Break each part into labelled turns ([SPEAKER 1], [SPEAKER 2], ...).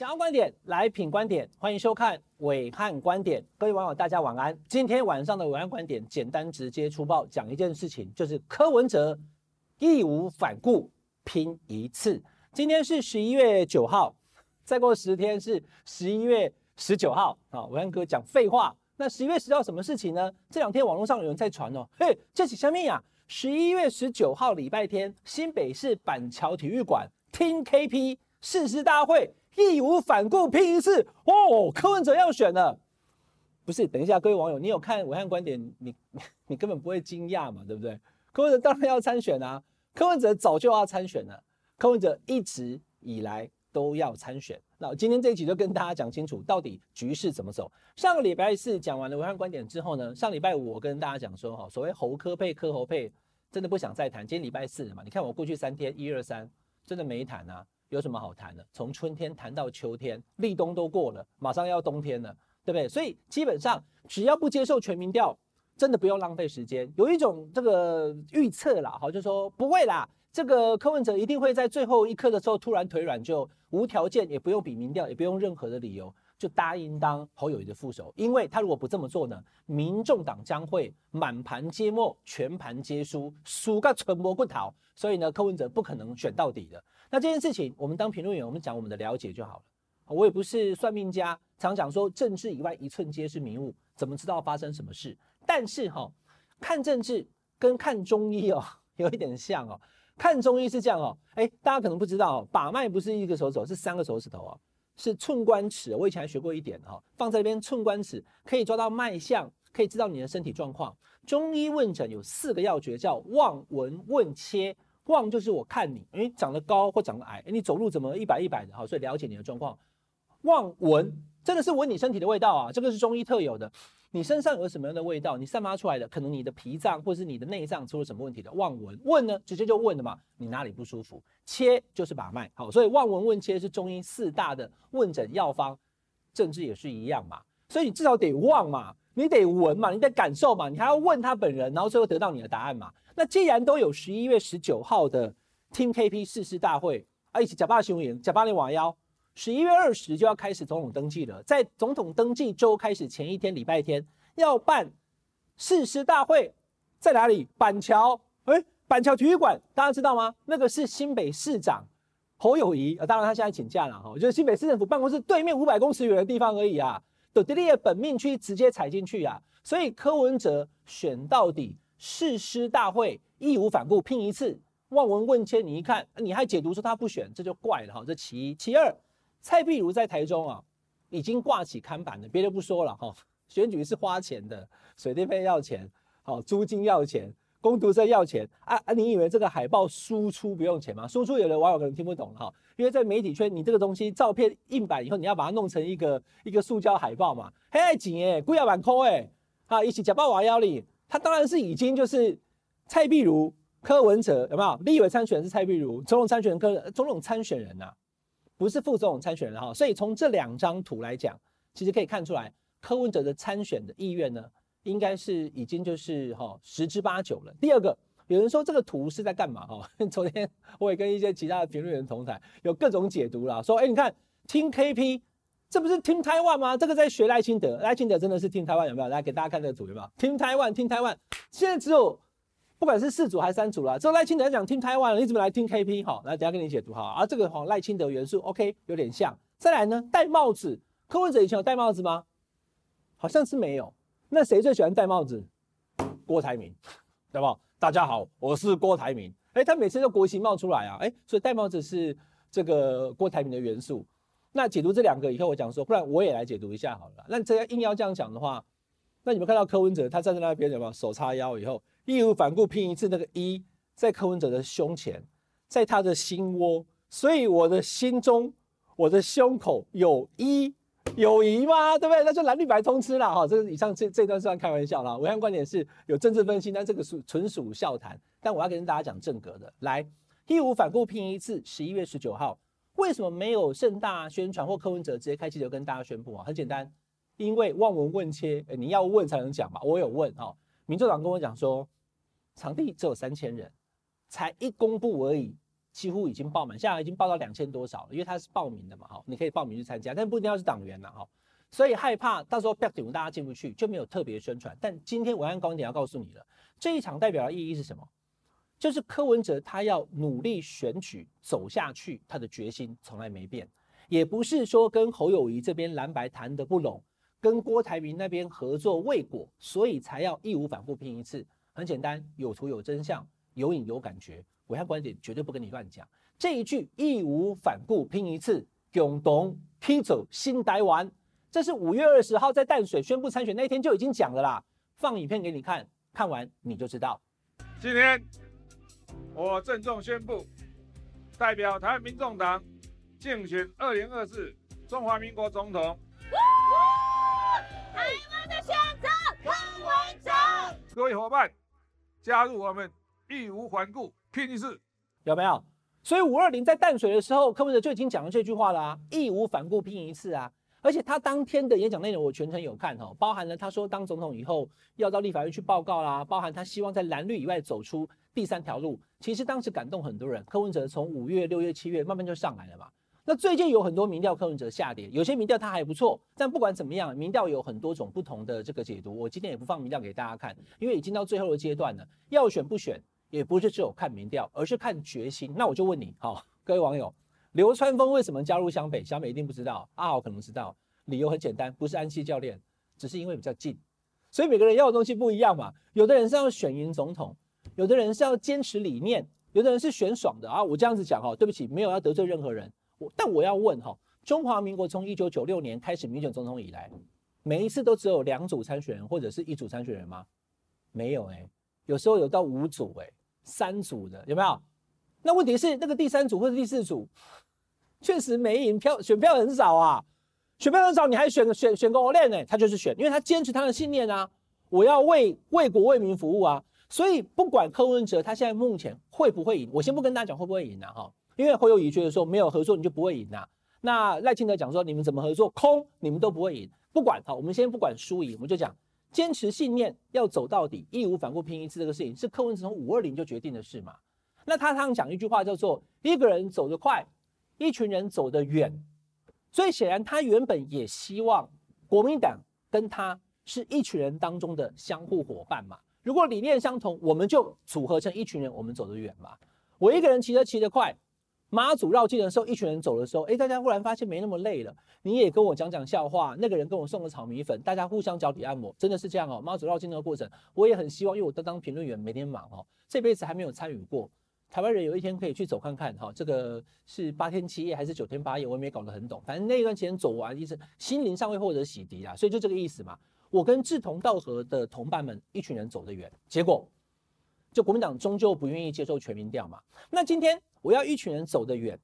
[SPEAKER 1] 想要观点来品观点，欢迎收看伟汉观点。各位网友，大家晚安。今天晚上的伟汉观点，简单直接粗暴讲一件事情，就是柯文哲义无反顾拼一次。今天是十一月九号，再过十天是十一月十九号。啊，暐瀚哥讲废话。那十一月十号什么事情呢？这两天网络上有人在传哦，嘿，这是什么呀？十一月十九号礼拜天，新北市板桥体育馆听 KP 誓师大会。义无反顾拼一次哦！柯文哲要选了，不是？等一下，各位网友，你有看武汉观点？你 你，根本不会惊讶嘛，对不对？柯文哲当然要参选啊！柯文哲早就要参选了，柯文哲一直以来都要参选。那今天这一集就跟大家讲清楚，到底局势怎么走。上个礼拜四讲完了暐瀚观点之后呢，上礼拜五我跟大家讲说，哈，所谓侯柯配柯侯配，真的不想再谈。今天礼拜四嘛，你看我过去三天一二三，真的没谈啊。有什么好谈的？从春天谈到秋天，立冬都过了，马上要冬天了，对不对？所以基本上只要不接受全民调，真的不用浪费时间。有一种这个预测啦，好，就说不会啦，这个柯文哲一定会在最后一刻的时候突然腿软，就无条件也不用比民调，也不用任何的理由，就答应当侯友宜的副手。因为他如果不这么做呢，民众党将会满盘皆墨，全盘皆输，输个寸磨不逃。所以呢，柯文哲不可能选到底的。那这件事情，我们当评论员，我们讲我们的了解就好了。我也不是算命家，常讲说政治以外一寸皆是迷雾，怎么知道发生什么事？但是哈，看政治跟看中医哦，有一点像哦。看中医是这样哦，哎，大家可能不知道，把脉不是一个手指头，是三个手指头哦，是寸关尺。我以前还学过一点哈，放在那边寸关尺可以抓到脉象，可以知道你的身体状况。中医问诊有四个要诀，叫望、闻、问、切。望就是我看你，诶，长得高或长得矮，你走路怎么一摆一摆的？好，所以了解你的状况。望闻真的是闻你身体的味道啊，这个是中医特有的。你身上有什么样的味道，你散发出来的，可能你的脾脏或是你的内脏出了什么问题的。望闻问呢，直接就问了嘛，你哪里不舒服？切就是把脉，好，所以望闻问切是中医四大的问诊药方，政治也是一样嘛，所以你至少得望嘛。你得闻嘛，你得感受嘛，你还要问他本人，然后最后得到你的答案嘛。那既然都有十一月十九号的 Team KP 誓师大会啊，一起假巴雄赢，假巴你瓦腰，十一月二十就要开始总统登记了，在总统登记周开始前一天礼拜天要办誓师大会，在哪里？板桥，诶，板桥体育馆，大家知道吗？那个是新北市长侯友谊啊，当然他现在请假了哈，就是新北市政府办公室对面五百公尺远的地方而已啊。都地利本命区直接踩进去啊，所以柯文哲选到底誓师大会义无反顾拼一次，望闻问切，你一看你还解读说他不选，这就怪了哈。这其一，其二，蔡壁如在台中啊已经挂起看板了，别的不说了哈，选举是花钱的，水电费要钱，好租金要钱。工读生要钱啊啊！你以为这个海报输出不用钱吗？输出有的网友可能听不懂哈，因为在媒体圈，你这个东西照片印版以后，你要把它弄成一个一个塑胶海报嘛，还要钱诶，贵要万块诶，啊，一起假报瓦腰里，他当然是已经就是蔡壁如、柯文哲有没有？立委参选人是蔡壁如，总统参选人柯总统参选人呐、不是副总统参选人哈，所以从这两张图来讲，其实可以看出来柯文哲的参选的意愿呢。应该是已经就是哈十之八九了。第二个，有人说这个图是在干嘛哈？昨天我也跟一些其他的评论员同台，有各种解读啦，说哎，你看听 KP，这不是 Team Taiwan 吗？这个在学赖清德，赖清德真的是 Team Taiwan 有没有？来给大家看这个图有没有？Team Taiwan，Team Taiwan，现在只有不管是四组还是三组了，只有赖清德讲 Team Taiwan，你怎么来 Team KP？好，来等下给你解读哈。啊，这个哈赖清德元素 OK 有点像。再来呢，戴帽子，柯文哲以前有戴帽子吗？好像是没有。那谁最喜欢戴帽子？郭台铭，对吧？大家好，我是郭台铭。哎，他每次都国旗帽出来啊，哎，所以戴帽子是这个郭台铭的元素。那解读这两个以后，我讲说，不然我也来解读一下好了。那这样硬要这样讲的话，那你们看到柯文哲他站在那边有没有手叉腰以后，义无反顾拼一次那个一在柯文哲的胸前，在他的心窝，所以我的心中，我的胸口有一。友谊吗？对不对？那就蓝绿白通吃了哈。这个以上这这段算开玩笑啦。暐瀚观点是有政治分析，但这个属纯属笑谈。但我要跟大家讲正格的，来义无反顾拼一次。十一月十九号，为什么没有盛大宣传或柯文哲直接开记者跟大家宣布啊？很简单，因为望闻问切，你要问才能讲嘛。我有问哈，民众党跟我讲说，场地只有三千人，才一公布而已，几乎已经爆满，现在已经爆到两千多少了，因为他是报名的嘛，哈，你可以报名去参加，但不一定要是党员了，哈，所以害怕到时候不要顶大家进不去，就没有特别宣传。但今天暐瀚观点要告诉你了，这一场代表的意义是什么？就是柯文哲他要努力选举走下去，他的决心从来没变，也不是说跟侯友谊这边蓝白谈得不拢，跟郭台铭那边合作未果，所以才要义无反顾拼一次。很简单，有图有真相，有影有感觉。暐瀚观点绝对不跟你乱讲。这一句义无反顾拼一次，共同拼走新台湾，这是五月二十号在淡水宣布参选那一天就已经讲了啦。放影片给你看，看完你就知道。
[SPEAKER 2] 今天我郑重宣布，代表台湾民众党竞选二零二四中华民国总统。
[SPEAKER 3] 台湾的选择，柯文哲。
[SPEAKER 2] 各位伙伴，加入我们，义无反顾。拼一次
[SPEAKER 1] 有没有？所以五二零在淡水的时候，柯文哲就已经讲了这句话了啊，义无反顾拼一次啊！而且他当天的演讲内容我全程有看哦，包含了他说当总统以后要到立法院去报告啦，包含他希望在蓝绿以外走出第三条路。其实当时感动很多人，柯文哲从五月、六月、七月慢慢就上来了嘛。那最近有很多民调，柯文哲下跌，有些民调他还不错，但不管怎么样，民调有很多种不同的这个解读。我今天也不放民调给大家看，因为已经到最后的阶段了，要选不选。也不是只有看民调，而是看决心。那我就问你，好，各位网友，流川枫为什么加入湘北？湘北一定不知道，阿豪可能知道，理由很简单，不是安西教练，只是因为比较近。所以每个人要的东西不一样嘛。有的人是要选赢总统，有的人是要坚持理念，有的人是选爽的啊。我这样子讲哈，对不起，没有要得罪任何人。我但我要问哈，中华民国从一九九六年开始民选总统以来，每一次都只有两组参选人或者是一组参选人吗？没有哎、有时候有到五组哎、三组的有没有？那问题是那个第三组或者第四组，确实没赢票，选票很少啊，选票很少，你还选选选个欧练呢？他就是选，因为他坚持他的信念啊，我要为为国为民服务啊。所以不管柯文哲他现在目前会不会赢，我先不跟大家讲会不会赢啊哈，因为侯友宜觉得说没有合作你就不会赢啊。那赖清德讲说你们怎么合作空你们都不会赢，不管好，我们先不管输赢，我们就讲。坚持信念要走到底，义无反顾拼一次，这个事情是柯文哲从五二零就决定的事嘛？那他常常讲一句话叫做“一个人走得快，一群人走得远”，所以显然他原本也希望国民党跟他是一群人当中的相互伙伴嘛。如果理念相同，我们就组合成一群人，我们走得远嘛。我一个人骑车骑得快。妈祖绕境的时候，一群人走的时候，哎，大家忽然发现没那么累了。你也跟我讲讲笑话，那个人跟我送个炒米粉，大家互相脚底按摩，真的是这样哦。妈祖绕境那个过程，我也很希望，因为我都当评论员，每天忙哦，这辈子还没有参与过。台湾人有一天可以去走看看哈，这个是八天七夜还是九天八夜，我也没搞得很懂。反正那一段时间走完，意思心灵尚未获得洗涤啊，所以就这个意思嘛。我跟志同道合的同伴们，一群人走得远，结果就国民党终究不愿意接受全民调嘛。那今天。我要一群人走得远，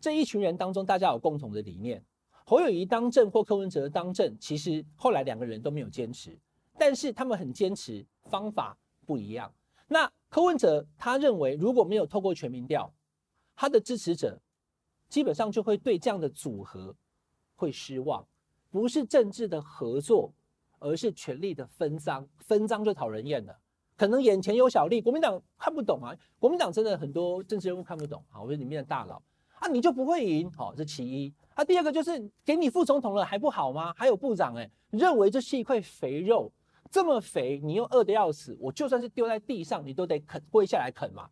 [SPEAKER 1] 这一群人当中，大家有共同的理念。侯友宜当政或柯文哲当政，其实后来两个人都没有坚持，但是他们很坚持，方法不一样。那柯文哲他认为，如果没有透过全民调，他的支持者基本上就会对这样的组合会失望，不是政治的合作，而是权力的分赃，分赃就讨人厌了。可能眼前有小利，国民党看不懂啊。国民党真的很多政治人物看不懂啊。我说里面的大佬啊，你就不会赢，好，这其一。啊，第二个就是给你副总统了还不好吗？还有部长哎，认为这是一块肥肉，这么肥你又饿得要死，我就算是丢在地上你都得啃，跪下来啃嘛。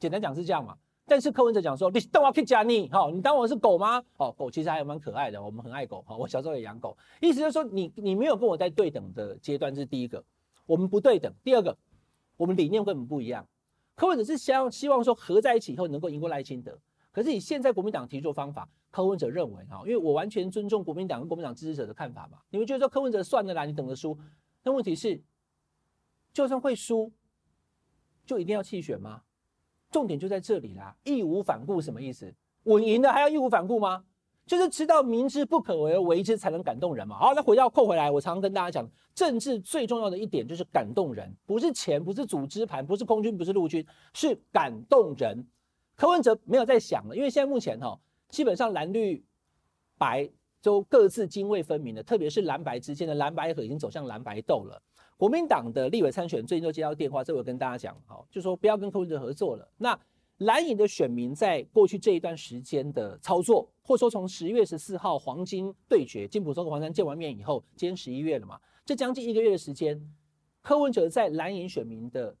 [SPEAKER 1] 简单讲是这样嘛。但是柯文哲讲说，你当我可以加你，好，你当我是狗吗？哦，狗其实还蛮可爱的，我们很爱狗，好，我小时候也养狗。意思就是说你你没有跟我在对等的阶段，这是第一个，我们不对等。第二个。我们理念根本不一样，柯文哲是希望希望说合在一起以后能够赢过赖清德，可是以现在国民党提出方法，柯文哲认为哈，因为我完全尊重国民党跟国民党支持者的看法嘛，你们觉得说柯文哲算了啦，你等着输，那问题是，就算会输，就一定要弃选吗？重点就在这里啦，义无反顾什么意思？稳赢的还要义无反顾吗？就是知道明知不可为而为之才能感动人嘛。好，那回到扣回来，我常常跟大家讲，政治最重要的一点就是感动人，不是钱，不是组织盘，不是空军，不是陆军，是感动人。柯文哲没有在想了，因为现在目前哈，基本上蓝绿白都各自泾渭分明的，特别是蓝白之间的蓝白河已经走向蓝白斗了。国民党的立委参选最近都接到电话，这我跟大家讲，好，就说不要跟柯文哲合作了。那蓝营的选民在过去这一段时间的操作，或者说从十月十四号黄金对决，金溥聪跟黄珊见完面以后，今天十一月了嘛，这将近一个月的时间，柯文哲在蓝营选民的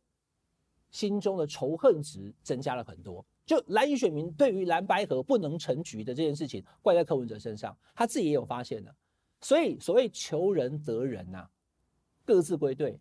[SPEAKER 1] 心中的仇恨值增加了很多。就蓝营选民对于蓝白合不能成局的这件事情，怪在柯文哲身上，他自己也有发现的。所以所谓求仁得仁呐、啊，各自归队。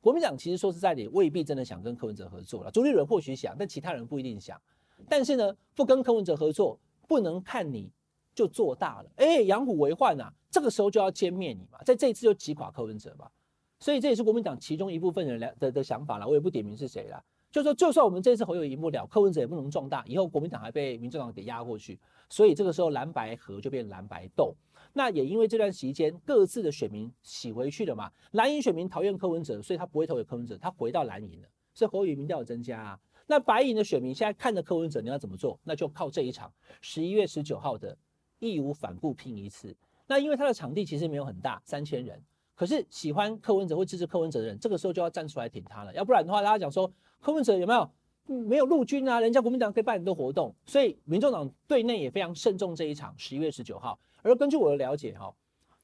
[SPEAKER 1] 国民党其实说实在的，未必真的想跟柯文哲合作了。朱立伦或许想，但其他人不一定想。但是呢，不跟柯文哲合作，不能看你就做大了。哎，养虎为患呐，这个时候就要歼灭你嘛，在这一次就击垮柯文哲嘛。所以这也是国民党其中一部分人的的，想法了。我也不点名是谁了。就说就算我们这次侯友赢不了，柯文哲也不能壮大，以后国民党还被民众党给压过去。所以这个时候蓝白合就变蓝白斗。那也因为这段时间各自的选民洗回去了嘛，蓝营选民讨厌柯文哲，所以他不会投给柯文哲，他回到蓝营了，所以侯友民调增加啊。那白营的选民现在看着柯文哲，你要怎么做？那就靠这一场十一月十九号的义无反顾拼一次。那因为他的场地其实没有很大，三千人，可是喜欢柯文哲或支持柯文哲的人，这个时候就要站出来挺他了，要不然的话，大家讲说柯文哲有没有？没有陆军啊，人家国民党可以办很多活动，所以民众党对内也非常慎重这一场十一月十九号。而根据我的了解，哈，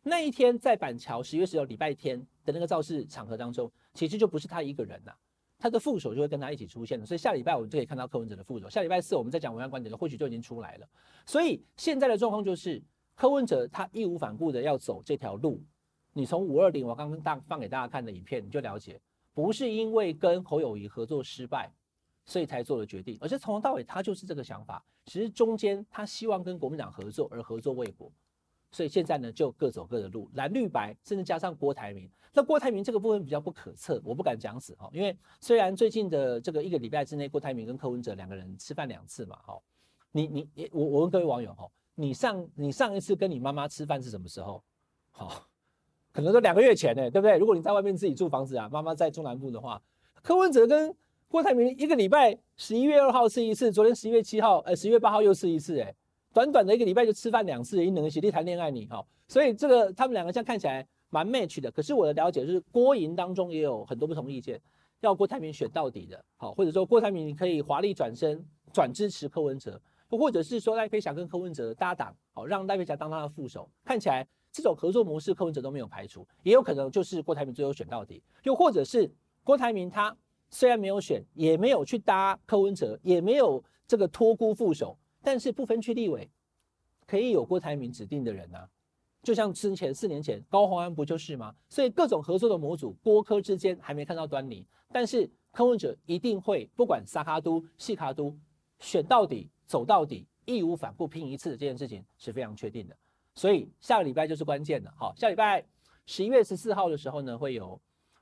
[SPEAKER 1] 那一天在板桥十月十九礼拜天的那个造势场合当中，其实就不是他一个人呐，他的副手就会跟他一起出现了。所以下礼拜我们就可以看到柯文哲的副手。下礼拜四我们再讲文案观点的，或许就已经出来了。所以现在的状况就是柯文哲他义无反顾的要走这条路。你从五二零我刚刚大放给大家看的影片，你就了解，不是因为跟侯友谊合作失败。所以才做了决定，而是从头到尾他就是这个想法。其实中间他希望跟国民党合作，而合作未果，所以现在呢就各走各的路，蓝绿白，甚至加上郭台铭。那郭台铭这个部分比较不可测，我不敢讲死哈，因为虽然最近的这个一个礼拜之内，郭台铭跟柯文哲两个人吃饭两次嘛，哈，你你我我问各位网友哈，你上你上一次跟你妈妈吃饭是什么时候？好，可能都两个月前呢，对不对？如果你在外面自己住房子啊，妈妈在中南部的话，柯文哲跟郭台铭一个礼拜十一月二号吃一次，昨天十一月七号，呃，十一月八号又吃一次，哎，短短的一个礼拜就吃饭两次，一能协力谈恋爱你哈，所以这个他们两个像看起来蛮 match 的。可是我的了解是郭营当中也有很多不同意见，要郭台铭选到底的，好，或者说郭台铭可以华丽转身转支持柯文哲，或者是说赖佩霞跟柯文哲搭档，好，让赖佩霞当他的副手，看起来这种合作模式柯文哲都没有排除，也有可能就是郭台铭最后选到底，又或者是郭台铭他。虽然没有选，也没有去搭柯文哲，也没有这个托孤副手，但是不分区立委可以有郭台铭指定的人啊，就像之前四年前高虹安不就是吗？所以各种合作的模组，郭柯之间还没看到端倪，但是柯文哲一定会不管撒卡都、细卡都，选到底、走到底、义无反顾拼一次这件事情是非常确定的。所以下个礼拜就是关键了。好，下礼拜十一月十四号的时候呢，会有。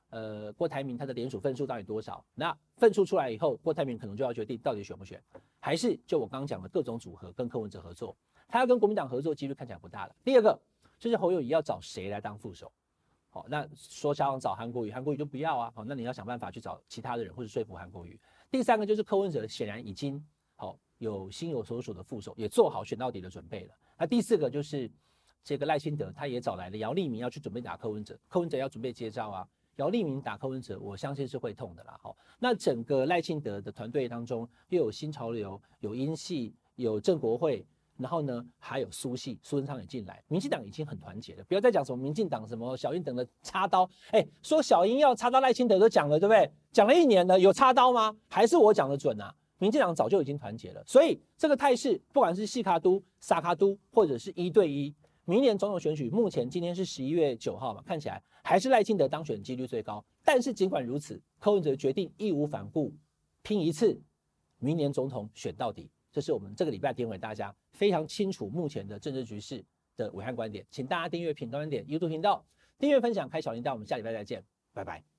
[SPEAKER 1] 呃，郭台铭他的联署份数到底多少？那份数出来以后，郭台铭可能就要决定到底选不选，还是就我刚刚讲的各种组合跟柯文哲合作。他要跟国民党合作几率看起来不大了。第二个就是侯友宜要找谁来当副手？好，那说想找韩国瑜，韩国瑜就不要啊。好，那你要想办法去找其他的人或者说服韩国瑜。第三个就是柯文哲显然已经好有心有所属的副手，也做好选到底的准备了。那第四个就是这个赖清德，他也找来了姚立明要去准备打柯文哲，柯文哲要准备接招啊。姚立明打柯文哲，我相信是会痛的啦。好，那整个赖清德的团队当中，又有新潮流，有英系，有郑国会，然后呢还有苏系，苏贞昌也进来。民进党已经很团结了，不要再讲什么民进党什么小英等的插刀。哎，说小英要插刀赖清德都讲了，对不对？讲了一年了，有插刀吗？还是我讲的准啊？民进党早就已经团结了，所以这个态势，不管是细卡都、撒卡都，或者是一对一。明年总统选举，目前今天是十一月九号嘛，看起来还是赖清德当选几率最高。但是尽管如此，柯文哲决定义无反顾拼一次，明年总统选到底。这是我们这个礼拜点给大家非常清楚目前的政治局势的武汉观点，请大家订阅品观点 YouTube 频道，订阅分享开小铃铛，我们下礼拜再见，拜拜。